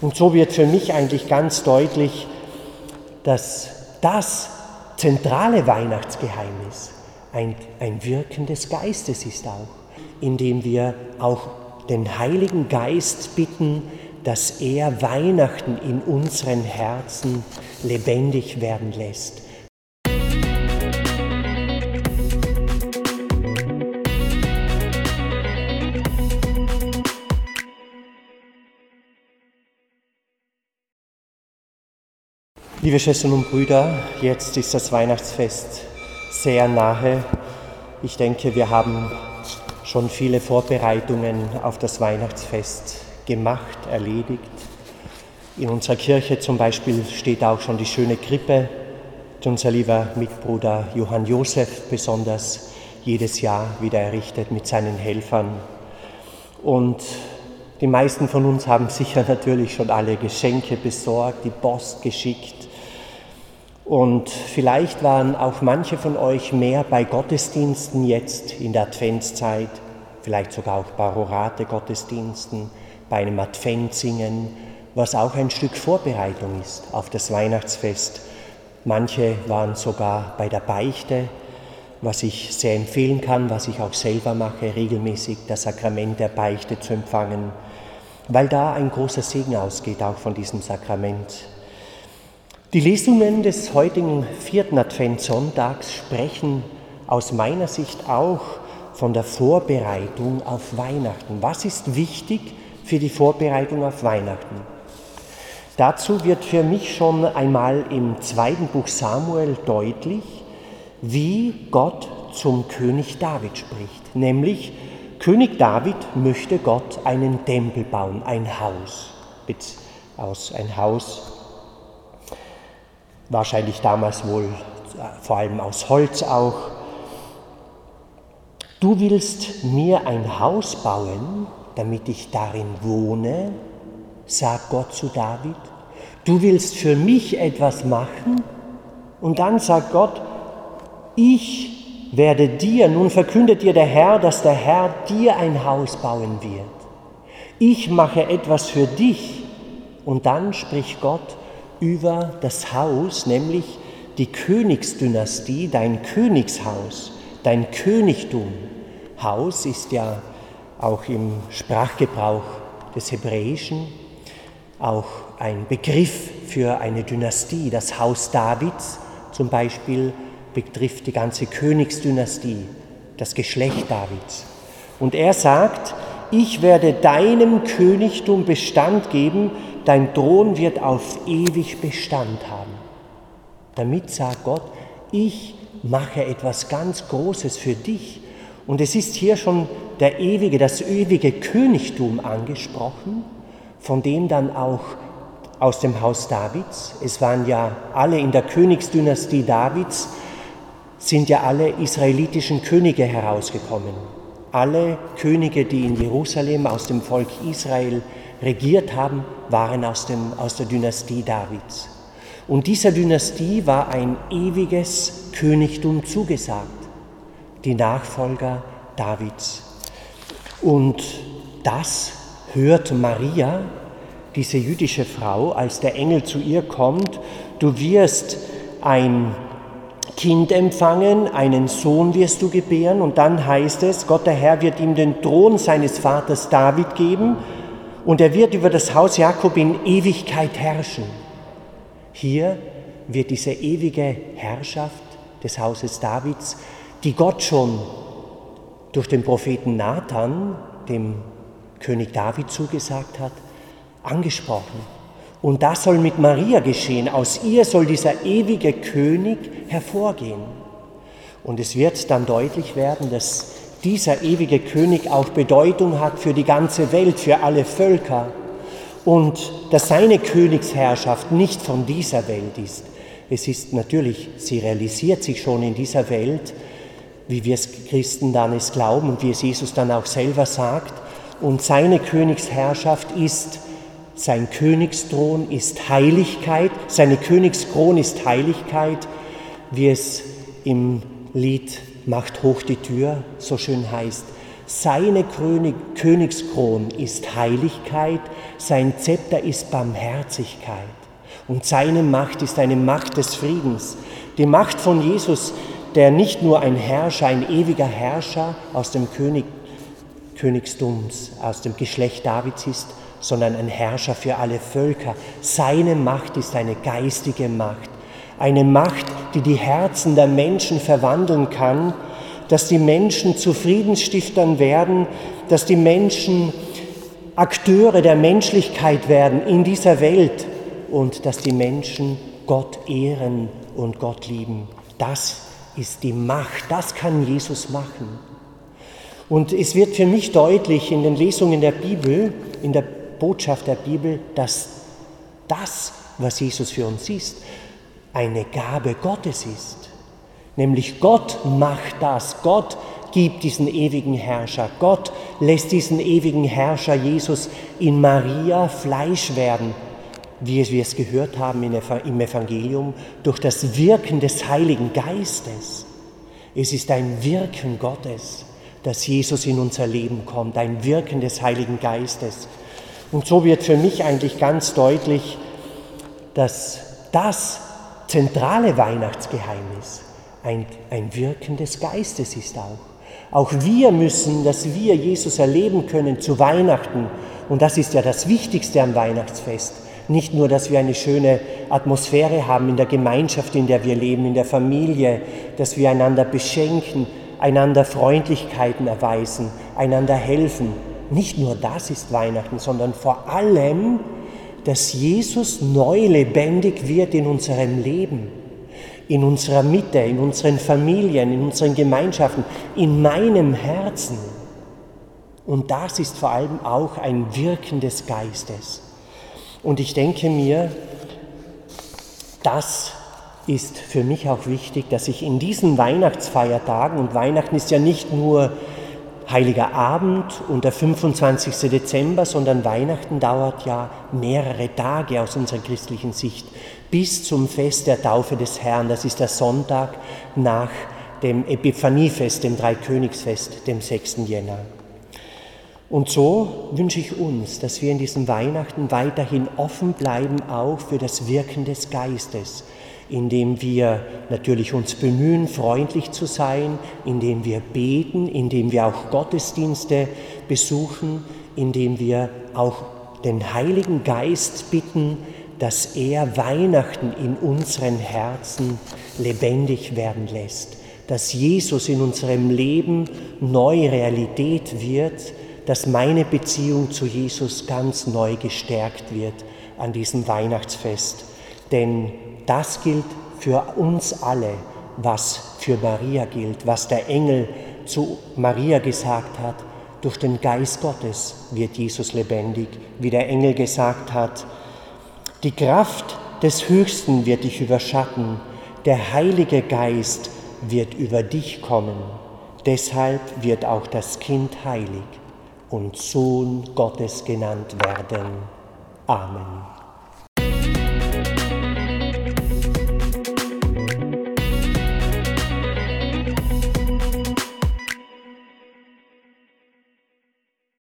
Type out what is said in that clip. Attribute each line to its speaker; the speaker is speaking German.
Speaker 1: Und so wird für mich eigentlich ganz deutlich, dass das zentrale Weihnachtsgeheimnis ein, ein Wirken des Geistes ist auch, indem wir auch den Heiligen Geist bitten, dass er Weihnachten in unseren Herzen lebendig werden lässt. Liebe Schwestern und Brüder, jetzt ist das Weihnachtsfest sehr nahe. Ich denke, wir haben schon viele Vorbereitungen auf das Weihnachtsfest gemacht, erledigt. In unserer Kirche zum Beispiel steht auch schon die schöne Krippe, die unser lieber Mitbruder Johann Josef besonders jedes Jahr wieder errichtet mit seinen Helfern. Und die meisten von uns haben sicher natürlich schon alle Geschenke besorgt, die Post geschickt. Und vielleicht waren auch manche von euch mehr bei Gottesdiensten jetzt in der Adventszeit, vielleicht sogar auch Barorate Gottesdiensten bei einem Adventsingen, was auch ein Stück Vorbereitung ist auf das Weihnachtsfest. Manche waren sogar bei der Beichte, was ich sehr empfehlen kann, was ich auch selber mache, regelmäßig das Sakrament der Beichte zu empfangen, weil da ein großer Segen ausgeht, auch von diesem Sakrament. Die Lesungen des heutigen vierten Adventssonntags sprechen aus meiner Sicht auch von der Vorbereitung auf Weihnachten. Was ist wichtig für die Vorbereitung auf Weihnachten. Dazu wird für mich schon einmal im zweiten Buch Samuel deutlich, wie Gott zum König David spricht. Nämlich, König David möchte Gott einen Tempel bauen, ein Haus. Aus ein Haus, wahrscheinlich damals wohl äh, vor allem aus Holz auch. Du willst mir ein Haus bauen, damit ich darin wohne, sagt Gott zu David. Du willst für mich etwas machen? Und dann sagt Gott, ich werde dir, nun verkündet dir der Herr, dass der Herr dir ein Haus bauen wird. Ich mache etwas für dich. Und dann spricht Gott über das Haus, nämlich die Königsdynastie, dein Königshaus, dein Königtum. Haus ist ja auch im Sprachgebrauch des Hebräischen, auch ein Begriff für eine Dynastie. Das Haus Davids zum Beispiel betrifft die ganze Königsdynastie, das Geschlecht Davids. Und er sagt, ich werde deinem Königtum Bestand geben, dein Thron wird auf ewig Bestand haben. Damit sagt Gott, ich mache etwas ganz Großes für dich. Und es ist hier schon der ewige, das ewige Königtum angesprochen, von dem dann auch aus dem Haus Davids, es waren ja alle in der Königsdynastie Davids, sind ja alle israelitischen Könige herausgekommen. Alle Könige, die in Jerusalem aus dem Volk Israel regiert haben, waren aus, dem, aus der Dynastie Davids. Und dieser Dynastie war ein ewiges Königtum zugesagt, die Nachfolger Davids. Und das hört Maria, diese jüdische Frau, als der Engel zu ihr kommt, du wirst ein Kind empfangen, einen Sohn wirst du gebären und dann heißt es, Gott der Herr wird ihm den Thron seines Vaters David geben und er wird über das Haus Jakob in Ewigkeit herrschen. Hier wird diese ewige Herrschaft des Hauses Davids, die Gott schon durch den Propheten Nathan, dem König David zugesagt hat, angesprochen. Und das soll mit Maria geschehen. Aus ihr soll dieser ewige König hervorgehen. Und es wird dann deutlich werden, dass dieser ewige König auch Bedeutung hat für die ganze Welt, für alle Völker. Und dass seine Königsherrschaft nicht von dieser Welt ist. Es ist natürlich, sie realisiert sich schon in dieser Welt, wie wir es Christen dann es glauben und wie es Jesus dann auch selber sagt. Und seine Königsherrschaft ist, sein Königsthron ist Heiligkeit, seine Königskrone ist Heiligkeit, wie es im Lied Macht hoch die Tür so schön heißt. Seine König, Königskron ist Heiligkeit, sein Zepter ist Barmherzigkeit und seine Macht ist eine Macht des Friedens. Die Macht von Jesus, der nicht nur ein Herrscher, ein ewiger Herrscher aus dem König, Königstums, aus dem Geschlecht Davids ist, sondern ein Herrscher für alle Völker. Seine Macht ist eine geistige Macht, eine Macht, die die Herzen der Menschen verwandeln kann, dass die Menschen zu Friedensstiftern werden, dass die Menschen Akteure der Menschlichkeit werden in dieser Welt und dass die Menschen Gott ehren und Gott lieben. Das ist die Macht, das kann Jesus machen. Und es wird für mich deutlich in den Lesungen der Bibel, in der Botschaft der Bibel, dass das, was Jesus für uns ist, eine Gabe Gottes ist. Nämlich Gott macht das, Gott gibt diesen ewigen Herrscher, Gott lässt diesen ewigen Herrscher Jesus in Maria Fleisch werden, wie wir es gehört haben im Evangelium, durch das Wirken des Heiligen Geistes. Es ist ein Wirken Gottes, dass Jesus in unser Leben kommt, ein Wirken des Heiligen Geistes. Und so wird für mich eigentlich ganz deutlich, dass das zentrale Weihnachtsgeheimnis ein, ein Wirken des Geistes ist auch. Auch wir müssen, dass wir Jesus erleben können zu Weihnachten. Und das ist ja das Wichtigste am Weihnachtsfest. Nicht nur, dass wir eine schöne Atmosphäre haben in der Gemeinschaft, in der wir leben, in der Familie, dass wir einander beschenken, einander Freundlichkeiten erweisen, einander helfen. Nicht nur das ist Weihnachten, sondern vor allem, dass Jesus neu lebendig wird in unserem Leben, in unserer Mitte, in unseren Familien, in unseren Gemeinschaften, in meinem Herzen. Und das ist vor allem auch ein Wirken des Geistes. Und ich denke mir, das ist für mich auch wichtig, dass ich in diesen Weihnachtsfeiertagen, und Weihnachten ist ja nicht nur Heiliger Abend und der 25. Dezember, sondern Weihnachten dauert ja mehrere Tage aus unserer christlichen Sicht bis zum Fest der Taufe des Herrn. Das ist der Sonntag nach dem Epiphaniefest, dem Dreikönigsfest, dem 6. Jänner. Und so wünsche ich uns, dass wir in diesem Weihnachten weiterhin offen bleiben, auch für das Wirken des Geistes, indem wir natürlich uns bemühen, freundlich zu sein, indem wir beten, indem wir auch Gottesdienste besuchen, indem wir auch den Heiligen Geist bitten, dass er Weihnachten in unseren Herzen lebendig werden lässt, dass Jesus in unserem Leben neu Realität wird, dass meine Beziehung zu Jesus ganz neu gestärkt wird an diesem Weihnachtsfest. Denn das gilt für uns alle, was für Maria gilt, was der Engel zu Maria gesagt hat. Durch den Geist Gottes wird Jesus lebendig, wie der Engel gesagt hat. Die Kraft des Höchsten wird dich überschatten, der Heilige Geist wird über dich kommen. Deshalb wird auch das Kind heilig und Sohn Gottes genannt werden. Amen.